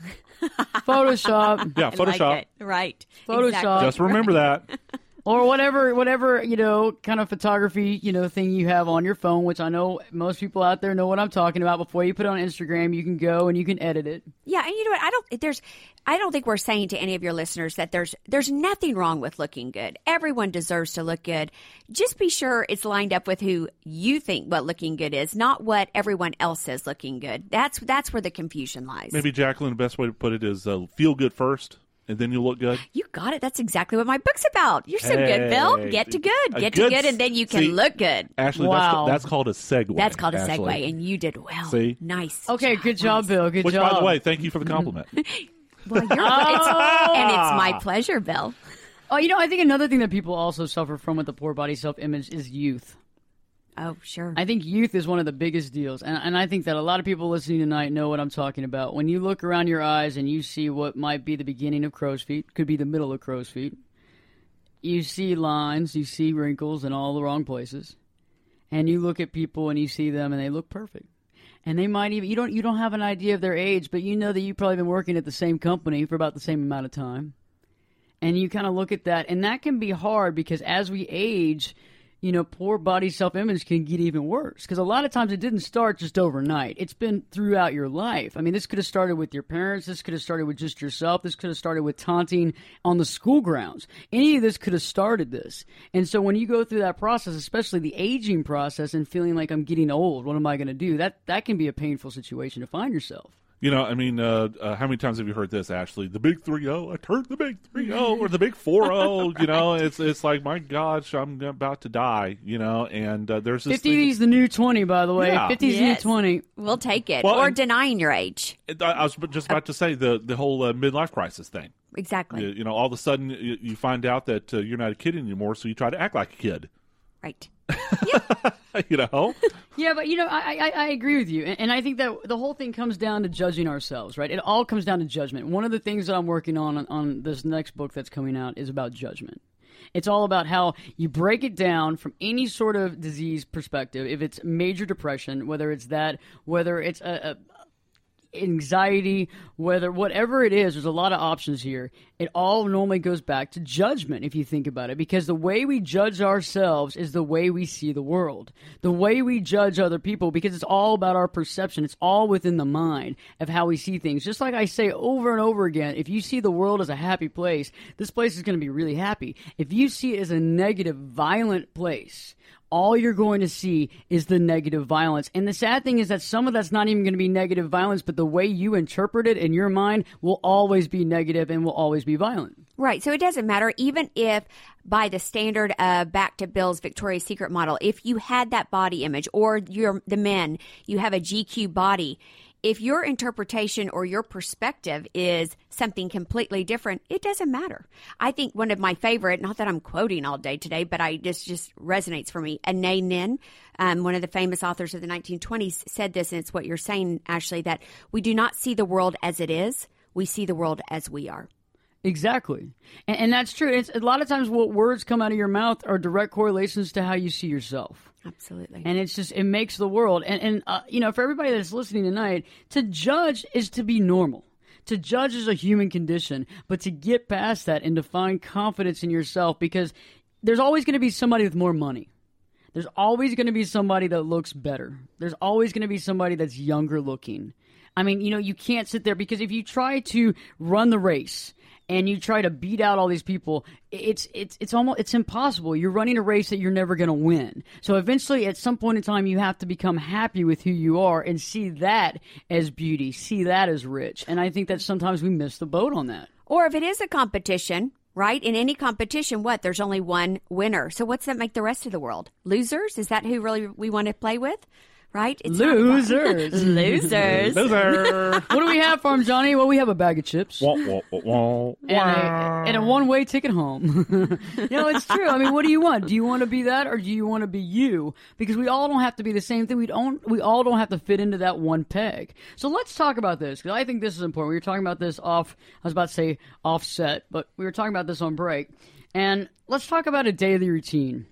Speaker 4: Photoshop
Speaker 5: Yeah,
Speaker 6: I like
Speaker 5: Photoshop.
Speaker 6: Right.
Speaker 4: Photoshop.
Speaker 6: Exactly.
Speaker 5: Just remember that. [LAUGHS]
Speaker 4: or whatever, whatever, you know, kind of photography, you know, thing you have on your phone, which I know most people out there know what I'm talking about. Before you put it on Instagram, you can go and you can edit it.
Speaker 6: Yeah, and you know what? I don't. There's. I don't think we're saying to any of your listeners that there's there's nothing wrong with looking good. Everyone deserves to look good. Just be sure it's lined up with who you think what looking good is, not what everyone else says looking good. That's that's where the confusion lies.
Speaker 5: Maybe Jacqueline, the best way to put it is uh, feel good first, and then you look good. [GASPS]
Speaker 6: You got it. That's exactly what my book's about. You're so good, Bill. Get to good. Get
Speaker 5: good
Speaker 6: to good, and then you can
Speaker 5: see-
Speaker 6: look good.
Speaker 5: Ashley,
Speaker 4: Wow.
Speaker 5: that's, that's called a segue.
Speaker 6: That's called a
Speaker 5: Ashley.
Speaker 6: segue, and you did well.
Speaker 5: See?
Speaker 6: Nice.
Speaker 4: Okay, good job, Bill. Good
Speaker 5: Which,
Speaker 4: job.
Speaker 5: by the way, thank you for the compliment. [LAUGHS]
Speaker 6: Well, you're, it's, ah. and it's my pleasure, Bill.
Speaker 4: Oh, you know, I think another thing that people also suffer from with the poor body self image is youth.
Speaker 6: Oh, sure.
Speaker 4: I think youth is one of the biggest deals. And, and I think that a lot of people listening tonight know what I'm talking about. When you look around your eyes and you see what might be the beginning of crow's feet, could be the middle of crow's feet, you see lines, you see wrinkles in all the wrong places. And you look at people and you see them and they look perfect. And they might even you don't you don't have an idea of their age, but you know that you've probably been working at the same company for about the same amount of time. And you kind of look at that and that can be hard because as we age, you know, poor body self image can get even worse. Because a lot of times it didn't start just overnight. It's been throughout your life. I mean, this could have started with your parents. This could have started with just yourself. This could have started with taunting on the school grounds. Any of this could have started this. And so when you go through that process, especially the aging process and feeling like I'm getting old, what am I going to do? That, that can be a painful situation to find yourself.
Speaker 5: You know, I mean, uh, uh, how many times have you heard this, Ashley? The big 3 0, I turned the big 3 0, or the big 4 0. [LAUGHS] You know, it's it's like, my gosh, I'm about to die, you know, and uh, there's this.
Speaker 4: 50
Speaker 5: thing-
Speaker 4: is the new 20, by the way.
Speaker 5: Yeah.
Speaker 4: 50 is the new 20.
Speaker 6: We'll take it.
Speaker 5: Well,
Speaker 6: or
Speaker 5: and-
Speaker 6: denying your age.
Speaker 5: I I was just about to say the, the whole uh, midlife crisis thing.
Speaker 6: Exactly.
Speaker 5: You, you know, all of a sudden you, you find out that uh, you're not a kid anymore, so you try to act like a kid.
Speaker 6: Right. Yeah. [LAUGHS]
Speaker 5: you know?
Speaker 4: Yeah, but you know, I, I, I agree with you, and, and I think that the whole thing comes down to judging ourselves, right? It all comes down to judgment. One of the things that I'm working on on this next book that's coming out is about judgment, It's all about how you break it down from any sort of disease perspective. If it's major depression, whether it's that, whether it's a, a anxiety, whether whatever it is, there's a lot of options here. It all normally goes back to judgment if you think about it, because the way we judge ourselves is the way we see the world. The way we judge other people, because it's all about our perception. It's all within the mind of how we see things. Just like I say over and over again, if you see the world as a happy place, this place is going to be really happy. If you see it as a negative, violent place, all you're going to see is the negative violence. And the sad thing is that some of that's not even going to be negative violence, but the way you interpret it in your mind will always be negative and will always be violent.
Speaker 6: Right. So it doesn't matter, even if by the standard of back to Bill's Victoria's Secret model, if you had that body image or you're the men, you have a GQ body, if your interpretation or your perspective is something completely different, it doesn't matter. I think one of my favorite, not that I'm quoting all day today, but I just just resonates for me. Anaïs Nin, um, one of the famous authors of the 1920s, said this, and it's what you're saying, Ashley, that we do not see the world as it is, we see the world as we are.
Speaker 4: Exactly, and, and that's true. It's a lot of times what words come out of your mouth are direct correlations to how you see yourself.
Speaker 6: Absolutely.
Speaker 4: And it's just it makes the world and and uh, you know for everybody that's listening tonight, to judge is to be normal. To judge is a human condition, but to get past that and to find confidence in yourself because there's always going to be somebody with more money. There's always going to be somebody that looks better. There's always going to be somebody that's younger looking. I mean, you know, you can't sit there because if you try to run the race and you try to beat out all these people, it's it's it's almost it's impossible. You're running a race that you're never going to win. So eventually, at some point in time, you have to become happy with who you are and see that as beauty, see that as rich. And I think that sometimes we miss the boat on that.
Speaker 6: Or if it is a competition, right? In any competition, what? There's only one winner. So what's that make the rest of the world? Losers? Is that who really we want to play with? Right? It's not
Speaker 4: Losers. [LAUGHS]
Speaker 6: Losers.
Speaker 5: Loser. [LAUGHS]
Speaker 4: what do we have for him, Johnny? Well, we have a bag of chips.
Speaker 5: Wah, wah, wah, wah.
Speaker 4: and a, and a one way ticket home. [LAUGHS] you know, it's true. I mean, what do you want? Do you want to be that or do you want to be you? Because we all don't have to be the same thing. We don't, we all don't have to fit into that one peg. So let's talk about this because I think this is important. We were talking about this off, I was about to say offset, but we were talking about this on break. And let's talk about a daily routine.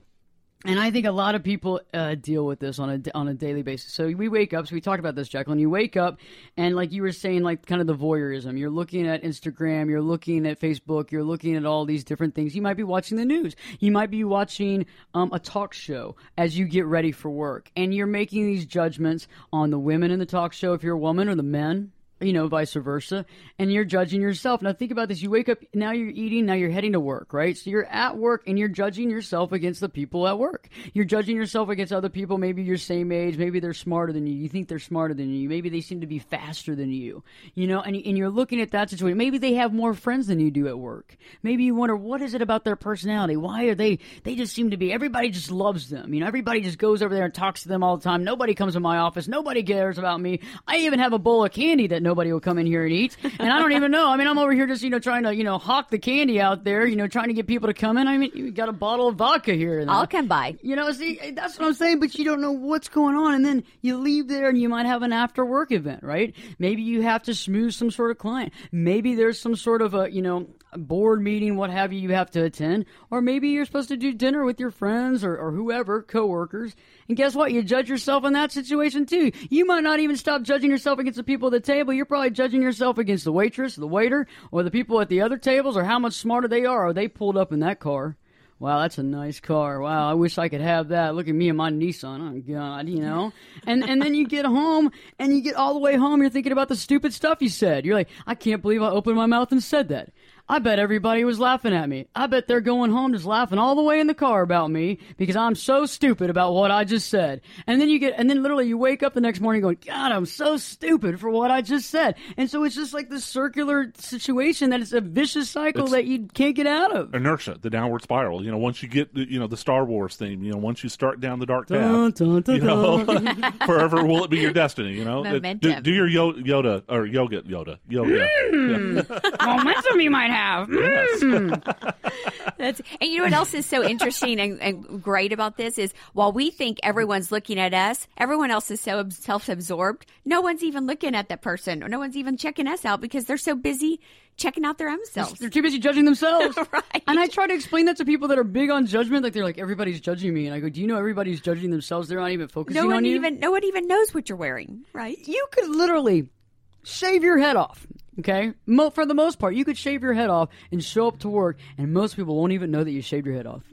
Speaker 4: And I think a lot of people uh, deal with this on a on a daily basis. So we wake up. So we talked about this, Jacqueline. You wake up, and like you were saying, like kind of the voyeurism. You're looking at Instagram. You're looking at Facebook. You're looking at all these different things. You might be watching the news. You might be watching um, a talk show as you get ready for work, and you're making these judgments on the women in the talk show, if you're a woman, or the men you know, vice versa, and you're judging yourself. Now, think about this. You wake up, now you're eating, now you're heading to work, right? So you're at work and you're judging yourself against the people at work. You're judging yourself against other people, maybe your same age, maybe they're smarter than you. You think they're smarter than you. Maybe they seem to be faster than you, you know, and, and you're looking at that situation. Maybe they have more friends than you do at work. Maybe you wonder, what is it about their personality? Why are they, they just seem to be, everybody just loves them. You know, everybody just goes over there and talks to them all the time. Nobody comes to my office. Nobody cares about me. I even have a bowl of candy that nobody will come in here and eat. And I don't even know. I mean, I'm over here just, you know, trying to, you know, hawk the candy out there, you know, trying to get people to come in. I mean, you got a bottle of vodka here. And
Speaker 6: I'll come by.
Speaker 4: You know, see, that's what I'm saying, but you don't know what's going on. And then you leave there and you might have an after work event, right? Maybe you have to smooth some sort of client. Maybe there's some sort of a, you know, board meeting, what have you, you have to attend. Or maybe you're supposed to do dinner with your friends or, or whoever, coworkers. And guess what? You judge yourself in that situation too. You might not even stop judging yourself against the people at the table. You're probably judging yourself against the waitress, the waiter, or the people at the other tables, or how much smarter they are. Or they pulled up in that car. Wow, that's a nice car. Wow, I wish I could have that. Look at me and my Nissan. Oh God, you know. And and then you get home and you get all the way home. You're thinking about the stupid stuff you said. You're like, I can't believe I opened my mouth and said that. I bet everybody was laughing at me. I bet they're going home just laughing all the way in the car about me because I'm so stupid about what I just said. And then you get, and then literally you wake up the next morning going, God, I'm so stupid for what I just said. And so it's just like this circular situation that it's a vicious cycle
Speaker 5: It's-
Speaker 4: that you can't get out of.
Speaker 5: Inertia, the downward spiral. You know, once you get, the, you know, the Star Wars theme. You know, once you start down the dark path,
Speaker 4: Dun, dun, dun,
Speaker 5: you know, [LAUGHS] forever will it be your destiny. You know, uh,
Speaker 8: Momentum.
Speaker 5: do, do your Yo- Yoda or yoga Yoda yoga. Hmm. Yeah. [LAUGHS]
Speaker 4: Momentum you might have. Have. Mm. [LAUGHS]
Speaker 6: That's, and you know what else is so interesting and, and great about this is while we think everyone's looking at us, everyone else is so self-absorbed. No one's even looking at that person, or no one's even checking us out because they're so busy checking out their own selves.
Speaker 4: They're too busy judging themselves. [LAUGHS]
Speaker 6: right.
Speaker 4: And I try to explain that to people that are big on judgment. Like they're like, everybody's judging me, and I go, Do you know everybody's judging themselves? They're not even focusing
Speaker 6: no one
Speaker 4: on you.
Speaker 6: no one even knows what you're wearing, right?
Speaker 4: you could literally shave your head off. Okay, for the most part, you could shave your head off and show up to work, and most people won't even know that you shaved your head off.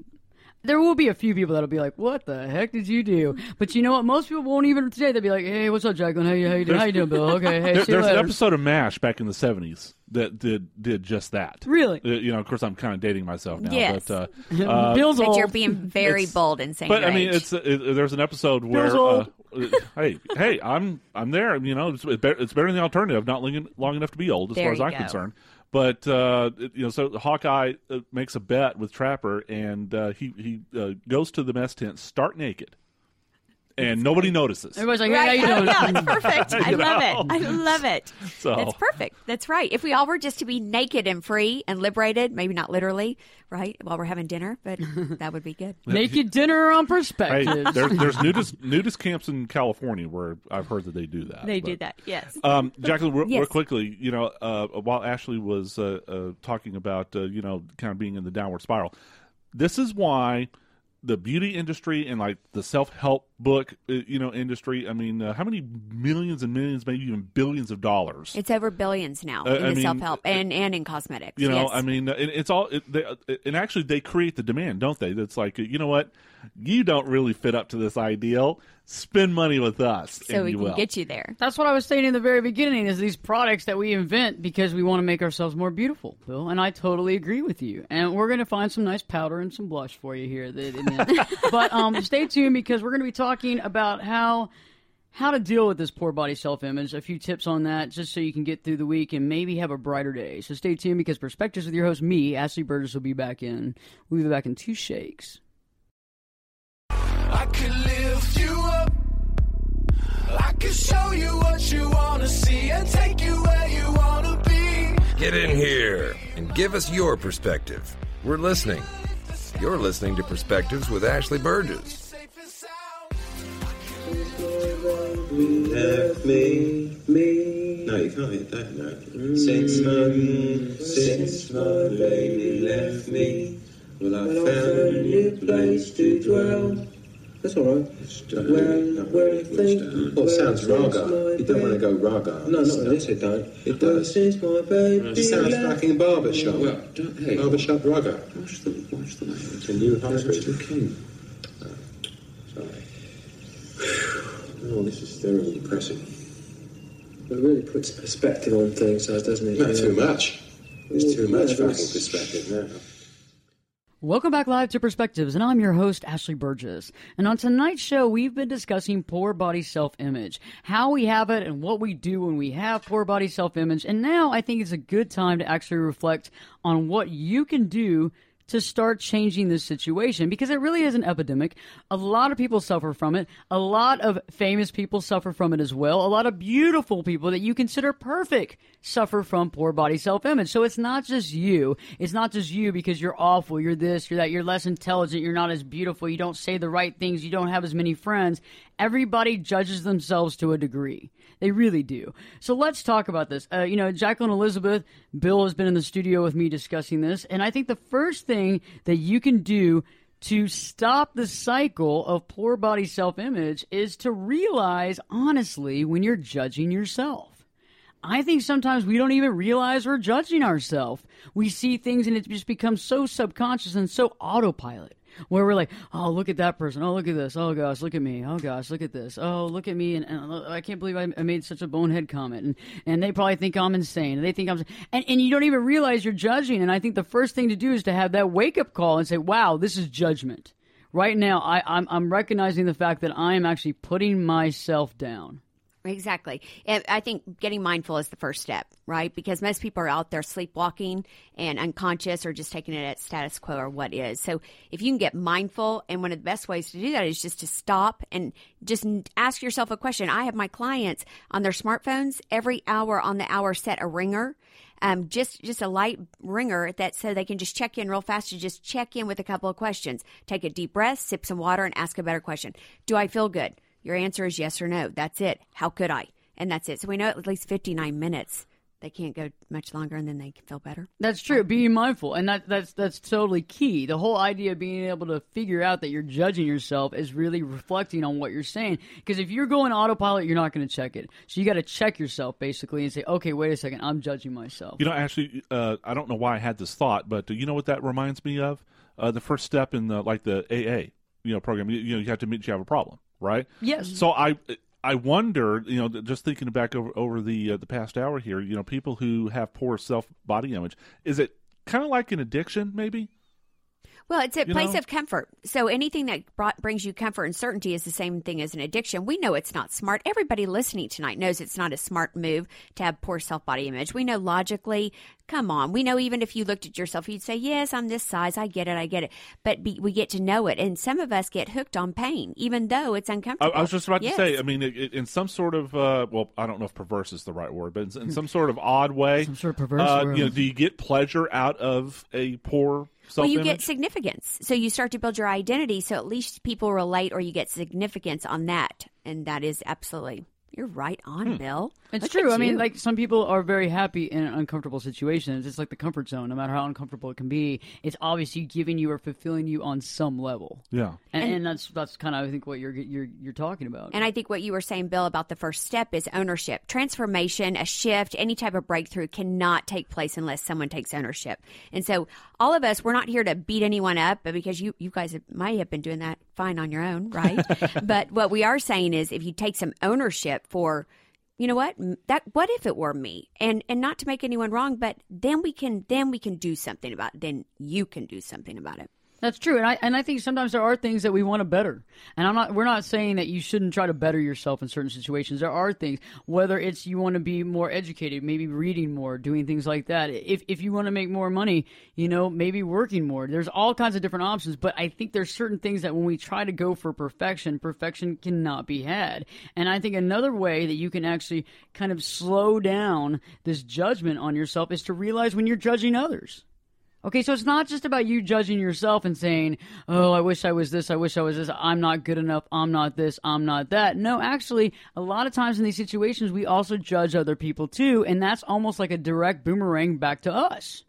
Speaker 4: There will be a few people that'll be like, "What the heck did you do?" But you know what? Most people won't even today. They'll be like, "Hey, what's up, Jacqueline? How you how you, doing? how you doing, Bill? Okay, hey,
Speaker 5: There-
Speaker 4: see you
Speaker 5: there's an episode of MASH back in the '70s that did did just that.
Speaker 4: Really?
Speaker 5: Uh, you know, of course, I'm kind of dating myself now.
Speaker 6: Yes.
Speaker 5: But, uh, [LAUGHS] uh,
Speaker 4: Bill's
Speaker 6: But
Speaker 4: old.
Speaker 6: you're being very
Speaker 5: It's-
Speaker 6: bold in saying
Speaker 5: but
Speaker 6: your
Speaker 5: I mean,
Speaker 6: age.
Speaker 5: it's it, there's an episode where,
Speaker 4: Bill's
Speaker 5: uh,
Speaker 4: old.
Speaker 5: uh, hey, hey, I'm I'm there. You know, it's, it's better, it's better than the alternative. Not long, long enough to be old, as
Speaker 6: There
Speaker 5: far as I'm
Speaker 6: go.
Speaker 5: concerned. But uh, you know, so Hawkeye uh, makes a bet with Trapper, and uh, he he uh, goes to the mess tent, stark naked, and nobody notices.
Speaker 4: Everybody's like, "Hey,
Speaker 6: Right.
Speaker 4: how you doing?" [LAUGHS]
Speaker 6: Yeah, it's perfect. I [LAUGHS]
Speaker 5: You
Speaker 6: love
Speaker 5: know?
Speaker 6: it. I love it.
Speaker 5: So-
Speaker 6: That's perfect. That's right. If we all were just to be naked and free and liberated, maybe not literally, right, while we're having dinner, but [LAUGHS] that would be good.
Speaker 4: Naked dinner on
Speaker 5: Hey,
Speaker 4: perspective.
Speaker 5: there's there's nudist nudist camps in California where I've heard that they do that.
Speaker 6: They
Speaker 5: but-
Speaker 6: do that. Yes.
Speaker 5: Um, Jacqueline, real, real
Speaker 6: Yes.
Speaker 5: quickly, you know, uh, while Ashley was uh, uh, talking about, uh, you know, kind of being in the downward spiral, this is why the beauty industry and like the self help book, uh, you know, industry. I mean, uh, how many millions and millions, maybe even billions of dollars?
Speaker 6: It's over billions now
Speaker 5: Uh,
Speaker 6: in
Speaker 5: I
Speaker 6: the
Speaker 5: mean,
Speaker 6: self help and, and in cosmetics.
Speaker 5: You know,
Speaker 6: yes.
Speaker 5: I mean, it, it's all, it, they, and actually they create the demand, don't they? That's like, you know what? You don't really fit up to this ideal. Spend money with us,
Speaker 6: so
Speaker 5: and
Speaker 6: we
Speaker 5: you
Speaker 6: can
Speaker 5: will.
Speaker 6: get you there.
Speaker 4: That's what I was saying in the very beginning is these products that we invent because we want to make ourselves more beautiful, Bill. And I totally agree with you. And we're going to find some nice powder and some blush for you here. That, in [LAUGHS] but um, stay tuned because we're going to be talking about how how to deal with this poor body self image. A few tips on that just so you can get through the week and maybe have a brighter day. So stay tuned because Perspectives with your host, me, Ashley Burgess, will be back in. We'll be back in two shakes.
Speaker 9: I can lift you up. I can show you what you wanna see and take you where you wanna be.
Speaker 1: Get in here and give us your perspective. We're listening. You're listening to Perspectives with Ashley Burgess.
Speaker 9: Safe
Speaker 10: left me, me. No, you can't hit that note. Mm. Since my, since my baby left me, well, I found a new place to dwell. That's all right. Well, Where, where you think? Well, it sounds raga. You don't want to go raga. No, not in this. It don't. It does. Since my baby it sounds fucking barbershop. Well, don't, hey. Barbershop raga. Watch the, watch the language. It's a new hybrid. the king. sorry. Oh, this is thoroughly depressing.
Speaker 11: It really puts perspective on things, though, doesn't it?
Speaker 10: Not
Speaker 11: Yeah.
Speaker 10: too much. It's oh, too
Speaker 11: Yeah,
Speaker 10: much fucking
Speaker 11: that's-
Speaker 10: perspective now.
Speaker 4: Welcome back live to Perspectives, and I'm your host, Ashley Burgess. And on tonight's show, we've been discussing poor body self image, how we have it, and what we do when we have poor body self image. And now I think it's a good time to actually reflect on what you can do to start changing this situation because it really is an epidemic. A lot of people suffer from it. A lot of famous people suffer from it as well. A lot of beautiful people that you consider perfect suffer from poor body self image. So it's not just you. It's not just you because you're awful, you're this, you're that, you're less intelligent, you're not as beautiful, you don't say the right things, you don't have as many friends. Everybody judges themselves to a degree. They really do. So let's talk about this. Uh, you know, Jacqueline Elizabeth, Bill has been in the studio with me discussing this, and I think the first thing that you can do to stop the cycle of poor body self image is to realize, honestly, when you're judging yourself. I think sometimes we don't even realize we're judging ourselves. We see things and it just becomes so subconscious and so autopilot. Where we're like, oh, look at that person. Oh, look at this. Oh, gosh, look at me. Oh, gosh, look at this. Oh, look at me. And, and I can't believe I, made such a bonehead comment. And, and they probably think I'm insane. And they think I'm. And, and you don't even realize you're judging. And I think the first thing to do is to have that wake up call and say, wow, this is judgment. Right now, I, I'm, I'm recognizing the fact that I am actually putting myself down.
Speaker 6: Exactly. And I think getting mindful is the first step, right? Because most people are out there sleepwalking and unconscious or just taking it at status quo or what is. So if you can get mindful, and one of the best ways to do that is just to stop and just ask yourself a question. I have my clients on their smartphones every hour on the hour set a ringer. Um, just just a light ringer that so they can just check in real fast to just check in with a couple of questions. Take a deep breath, sip some water, and ask a better question. Do I feel good? Your answer is yes or no. That's it. How could I? And that's it. So we know at least 59 minutes. They can't go much longer and then they can feel better.
Speaker 4: That's true. Being mindful, and that that's that's totally key. The whole idea of being able to figure out that you're judging yourself is really reflecting on what you're saying. Because if you're going autopilot, you're not going to check it. So you got to check yourself basically and say, okay, wait a second, I'm judging myself.
Speaker 5: You know, actually, uh, I don't know why I had this thought, but uh, you know what that reminds me of? Uh, the first step in the like the AA, you know, program. You, you know, you have to admit you have a problem, right?
Speaker 4: Yes.
Speaker 5: So I. I wonder, you know, just thinking back over over the uh, the past hour here, you know, people who have poor self body image, is it kind of like an addiction, maybe?
Speaker 6: Well, it's a
Speaker 5: You
Speaker 6: place
Speaker 5: know?
Speaker 6: of comfort. So anything that brought, brings you comfort and certainty is the same thing as an addiction. We know it's not smart. Everybody listening tonight knows it's not a smart move to have poor self body image. We know logically. Come on, we know even if you looked at yourself, you'd say, "Yes, I'm this size. I get it. I get it." But be, we get to know it, and some of us get hooked on pain, even though it's uncomfortable.
Speaker 5: I was just about
Speaker 6: Yes.
Speaker 5: to say. I mean, it, it- in some sort of uh, well, I don't know if perverse is the right word, but in, in some sort of odd way, some
Speaker 4: sort of perverse
Speaker 5: Uh, you know, do you get pleasure out of a poor self
Speaker 6: Well, you get significance. So you start to build your identity. So at least people relate or you get significance on that. And that is absolutely, you're right on, hmm. Bill.
Speaker 4: It's
Speaker 6: Look
Speaker 4: true.
Speaker 6: at
Speaker 4: I mean,
Speaker 6: you.
Speaker 4: like some people are very happy in uncomfortable situations. It's like the comfort zone. No matter how uncomfortable it can be, it's obviously giving you or fulfilling you on some level.
Speaker 5: yeah.
Speaker 4: And, and, that's that's kind of I think what you're you're you're talking about.
Speaker 6: And I think what you were saying, Bill, about the first step is ownership. Transformation, a shift, any type of breakthrough cannot take place unless someone takes ownership. And so, all of us, we're not here to beat anyone up but because you, you guys have, might have been doing that fine on your own, right? [LAUGHS] but what we are saying is if you take some ownership for, you know what? That what if it were me? And and not to make anyone wrong but then we can then we can do something about it. Then you can do something about it
Speaker 4: That's true, and I and I think sometimes there are things that we want to better, and I'm not. We're not saying that you shouldn't try to better yourself in certain situations. There are things, whether it's you want to be more educated, maybe reading more, doing things like that. If if you want to make more money, you know, maybe working more. There's all kinds of different options, but I think there's certain things that when we try to go for perfection, perfection cannot be had. And I think another way that you can actually kind of slow down this judgment on yourself is to realize when you're judging others. Okay, so it's not just about you judging yourself and saying, "Oh, I wish I was this. I wish I was this. I'm not good enough. I'm not this. I'm not that." No, actually, a lot of times in these situations, we also judge other people too, and that's almost like a direct boomerang back to us.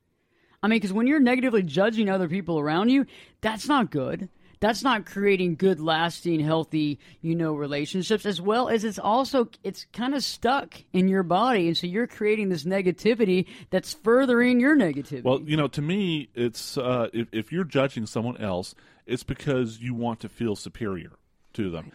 Speaker 4: I mean, because when you're negatively judging other people around you, that's not good. That's not creating good, lasting, healthy, you know, relationships. As well as it's also it's kind of stuck in your body, and so you're creating this negativity that's furthering your negativity.
Speaker 5: Well, you know, to me, it's uh, if, if you're judging someone else, it's because you want to feel superior to them.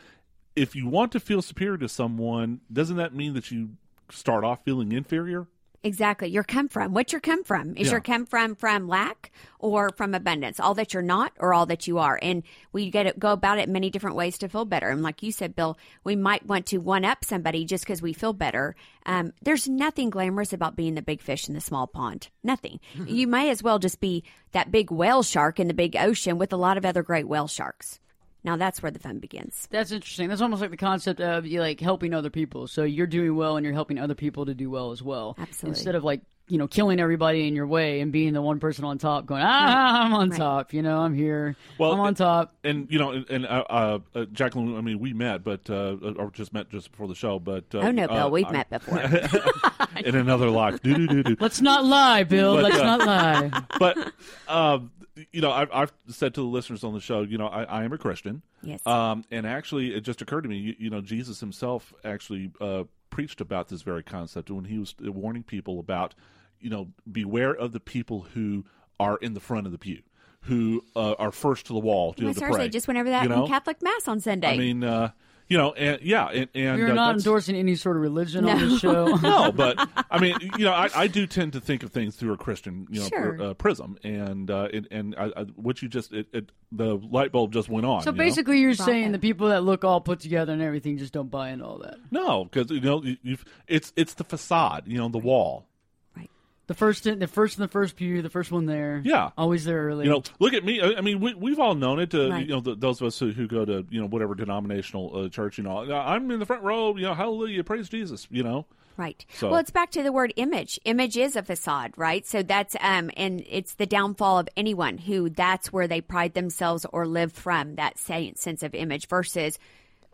Speaker 5: If you want to feel superior to someone, doesn't that mean that you start off feeling inferior?
Speaker 6: Exactly. Your come from. What's your come from? Is
Speaker 5: Yeah.
Speaker 6: your come from from lack or from abundance? All that you're not or all that you are. And we get to go about it many different ways to feel better. And like you said, Bill, we might want to one up somebody just because we feel better. Um, there's nothing glamorous about being the big fish in the small pond. Nothing. you may as well just be that big whale shark in the big ocean with a lot of other great whale sharks. Now that's where the fun begins.
Speaker 4: That's interesting. That's almost like the concept of you like helping other people. So you're doing well and you're helping other people to do well as well.
Speaker 6: Absolutely.
Speaker 4: Instead of like, you know, killing everybody in your way and being the one person on top going, ah, I'm on
Speaker 6: Right.
Speaker 4: top. You know, I'm here.
Speaker 5: Well,
Speaker 4: I'm on
Speaker 5: and-
Speaker 4: top.
Speaker 5: And you know, and, and uh, uh, uh, Jacqueline, I mean, we met, but uh, or just met just before the show. But uh,
Speaker 6: oh no, Bill,
Speaker 5: uh,
Speaker 6: we've
Speaker 5: I-
Speaker 6: met before. [LAUGHS]
Speaker 5: in another life. Do do do do.
Speaker 4: Let's not lie, Bill.
Speaker 5: But,
Speaker 4: Let's
Speaker 5: uh,
Speaker 4: not lie. [LAUGHS]
Speaker 5: but um, you know, I've, I've said to the listeners on the show, you know, I, I am a Christian.
Speaker 6: Yes.
Speaker 5: Um, and actually, it just occurred to me, you, you know, Jesus himself actually uh, preached about this very concept when he was warning people about, you know, beware of the people who are in the front of the pew, who uh, are first to the wall to,
Speaker 6: Well,
Speaker 5: to
Speaker 6: seriously,
Speaker 5: pray.
Speaker 6: just whenever that
Speaker 5: you know?
Speaker 6: in Catholic Mass on Sunday.
Speaker 5: I mean, uh, you know, and yeah, and, and
Speaker 4: We're
Speaker 5: uh,
Speaker 4: not endorsing any sort of religion on the show. [LAUGHS]
Speaker 5: no, but I mean, you know, I, I do tend to think of things through a Christian, you know,
Speaker 4: Sure.
Speaker 5: pr- uh, prism, and uh, it, and I, I, what you just it, it, the light bulb just went on.
Speaker 4: So
Speaker 5: you know?
Speaker 4: basically, you're saying the people that look all put together and everything just don't buy into all that.
Speaker 5: no, because you know, you, you've, it's it's the facade, you know, the wall.
Speaker 4: The first, in, the first in the first pew, the first one there.
Speaker 5: Yeah.
Speaker 4: always there early.
Speaker 5: You know, look at me. I I mean, we, we've all known it. Uh,
Speaker 4: Right.
Speaker 5: You know, th those of us who, who go to you know whatever denominational uh, church. You know, I'm in the front row. You know, hallelujah, praise Jesus. You know,
Speaker 6: Right.
Speaker 5: So-
Speaker 6: Well, it's back to the word image. Image is a facade, right? So that's um and it's the downfall of anyone who that's where they pride themselves or live from that say, sense of image versus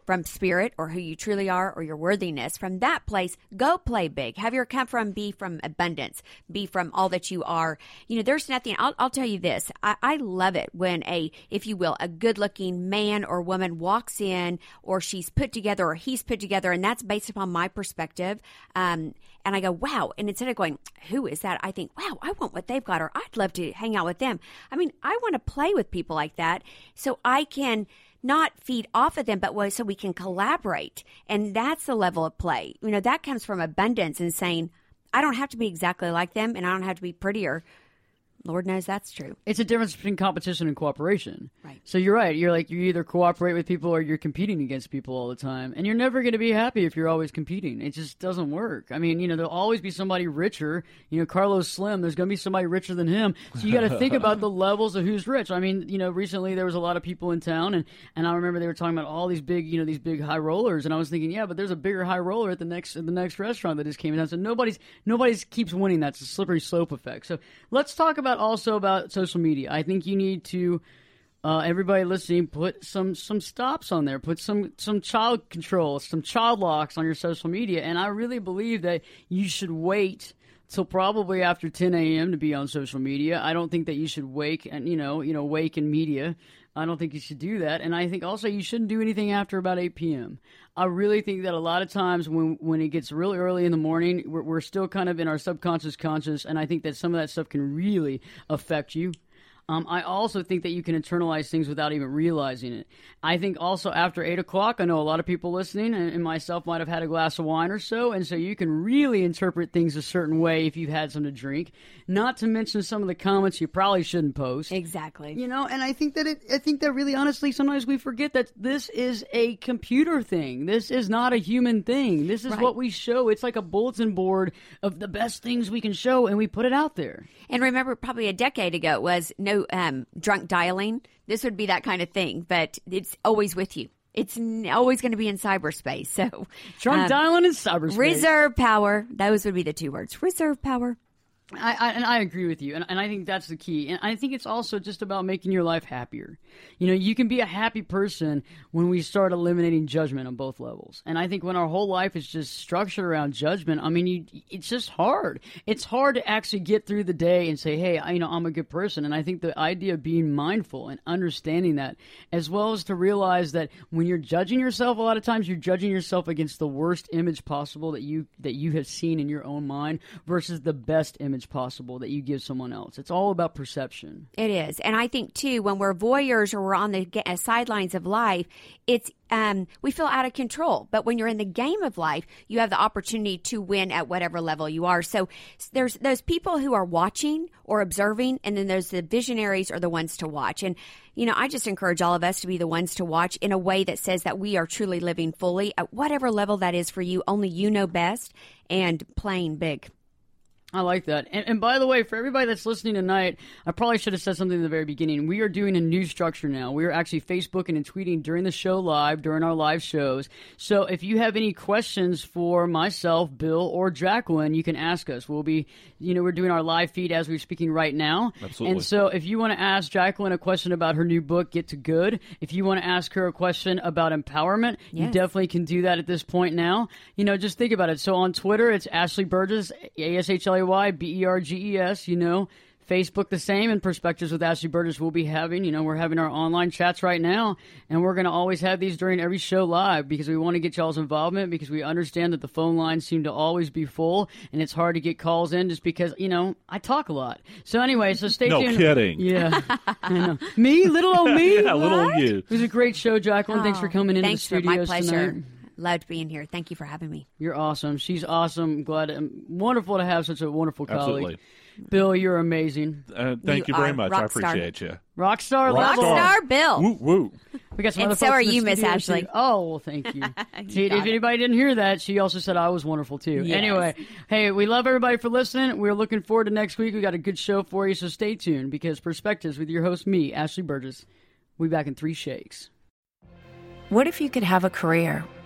Speaker 6: from spirit or who you truly are or your worthiness. From that place, go play big. Have your come from be from abundance, be from all that you are. You know, there's nothing. I'll, I'll tell you this. I, I love it when a, if you will, a good looking man or woman walks in or she's put together or he's put together. And that's based upon my perspective. Um, and I go, wow. And instead of going, who is that? I think, wow, I want what they've got or I'd love to hang out with them. I mean, I want to play with people like that so I can not feed off of them, but so we can collaborate. And that's the level of play. You know, that comes from abundance and saying, I don't have to be exactly like them and I don't have to be prettier. Lord knows that's true.
Speaker 4: It's a difference between competition and cooperation.
Speaker 6: Right.
Speaker 4: So you're right. You're like you either cooperate with people or you're competing against people all the time, and you're never going to be happy if you're always competing. It just doesn't work. I mean, you know, there'll always be somebody richer. You know, Carlos Slim. There's going to be somebody richer than him. So you got to think about the [LAUGHS] levels of who's rich. I mean, you know, recently there was a lot of people in town, and and I remember they were talking about all these big, you know, these big high rollers, and I was thinking, yeah, but there's a bigger high roller at the next at the next restaurant that just came in. So nobody's nobody's keeps winning. That's a slippery slope effect. So let's talk about also about social media. I think you need to uh, everybody listening, put some some stops on there. Put some some child control, some child locks on your social media. And I really believe that you should wait till probably after 10 a.m. to be on social media. I don't think that you should wake and you know you know wake in media. I don't think you should do that. And I think also you shouldn't do anything after about 8 p.m. I really think that a lot of times when when it gets really early in the morning, we're, we're still kind of in our subconscious conscious, and I think that some of that stuff can really affect you. Um, I also think that you can internalize things without even realizing it. I think also after eight o'clock, I know a lot of people listening, and, and myself might have had a glass of wine or so, and so you can really interpret things a certain way if you've had some to drink. Not to mention some of the comments you probably shouldn't post.
Speaker 6: Exactly.
Speaker 4: You know, and I think that it. I think that really, honestly, sometimes we forget that this is a computer thing. This is not a human thing. This is
Speaker 6: Right.
Speaker 4: what we show. It's like a bulletin board of the best things we can show, and we put it out there.
Speaker 6: And remember, probably a decade ago, it was no um, drunk dialing. This would be that kind of thing, but it's always with you. It's always going to be in cyberspace. [LAUGHS] So,
Speaker 4: Drunk dialing in cyberspace.
Speaker 6: Reserve power. Those would be the two words. Reserve power.
Speaker 4: I, I and I agree with you, and, and I think that's the key. And I think it's also just about making your life happier. You know, you can be a happy person when we start eliminating judgment on both levels. And I think when our whole life is just structured around judgment, I mean, you, it's just hard. It's hard to actually get through the day and say, "Hey, I, you know, I'm a good person." And I think the idea of being mindful and understanding that, as well as to realize that when you're judging yourself, a lot of times you're judging yourself against the worst image possible that you that you have seen in your own mind versus the best image possible that you give someone else. It's all about perception.
Speaker 6: It is, and I think too when we're voyeurs or we're on the uh, sidelines of life, it's um, we feel out of control. But when you're in the game of life, you have the opportunity to win at whatever level you are. So there's those people who are watching or observing, and then there's the visionaries or the ones to watch. And you know, I just encourage all of us to be the ones to watch in a way that says that we are truly living fully at whatever level that is for you. Only you know best, and playing big.
Speaker 4: I like that. And, and by the way, for everybody that's listening tonight, I probably should have said something in the very beginning. We are doing a new structure now. We are actually Facebooking and tweeting during the show live, during our live shows. So if you have any questions for myself, Bill, or Jacqueline, you can ask us. We'll be, you know, we're doing our live feed as we're speaking right now.
Speaker 5: Absolutely.
Speaker 4: And so if you want to ask Jacqueline a question about her new book, Get to Good, if you want to ask her a question about empowerment, you definitely can do that at this point now. You know, just think about it. So on Twitter, it's Ashley Burgess, A S H L A Y B E R G E S, you know. Facebook the same, and Perspectives with Ashley Burgess will be having. You know, we're having our online chats right now, and we're going to always have these during every show live because we want to get y'all's involvement because we understand that the phone lines seem to always be full, and it's hard to get calls in just because you know I talk a lot. So anyway, so stay
Speaker 5: No
Speaker 4: tuned.
Speaker 5: kidding.
Speaker 4: Yeah, [LAUGHS] Me, little old me.
Speaker 5: Yeah, little
Speaker 4: What?
Speaker 5: you.
Speaker 4: It was a great show, Jacqueline. Thanks for
Speaker 6: Oh,
Speaker 4: coming into
Speaker 6: thanks
Speaker 4: the
Speaker 6: for my
Speaker 4: studios
Speaker 6: pleasure.
Speaker 4: tonight.
Speaker 6: Loved being here. Thank you for having me.
Speaker 4: You're awesome. She's awesome. Glad, um, wonderful to have such a wonderful colleague.
Speaker 5: Absolutely.
Speaker 4: Bill, you're amazing.
Speaker 5: Uh, thank you,
Speaker 6: You
Speaker 5: very much. I
Speaker 6: rock star.
Speaker 5: appreciate you.
Speaker 4: Rockstar
Speaker 5: Rock
Speaker 4: level.
Speaker 5: star.
Speaker 6: Bill.
Speaker 5: Woo woo.
Speaker 4: We got some
Speaker 6: And
Speaker 4: other
Speaker 6: so are you, Miss Ashley.
Speaker 4: too. [LAUGHS] Oh, well, thank you. [LAUGHS] See, if
Speaker 6: it.
Speaker 4: anybody didn't hear that, she also said I was wonderful too.
Speaker 6: Yes.
Speaker 4: Anyway, hey, we love everybody for listening. We're looking forward to next week. We got a good show for you, so stay tuned because Perspectives with your host, me, Ashley Burgess. We'll be back in three shakes.
Speaker 12: What if you could have a career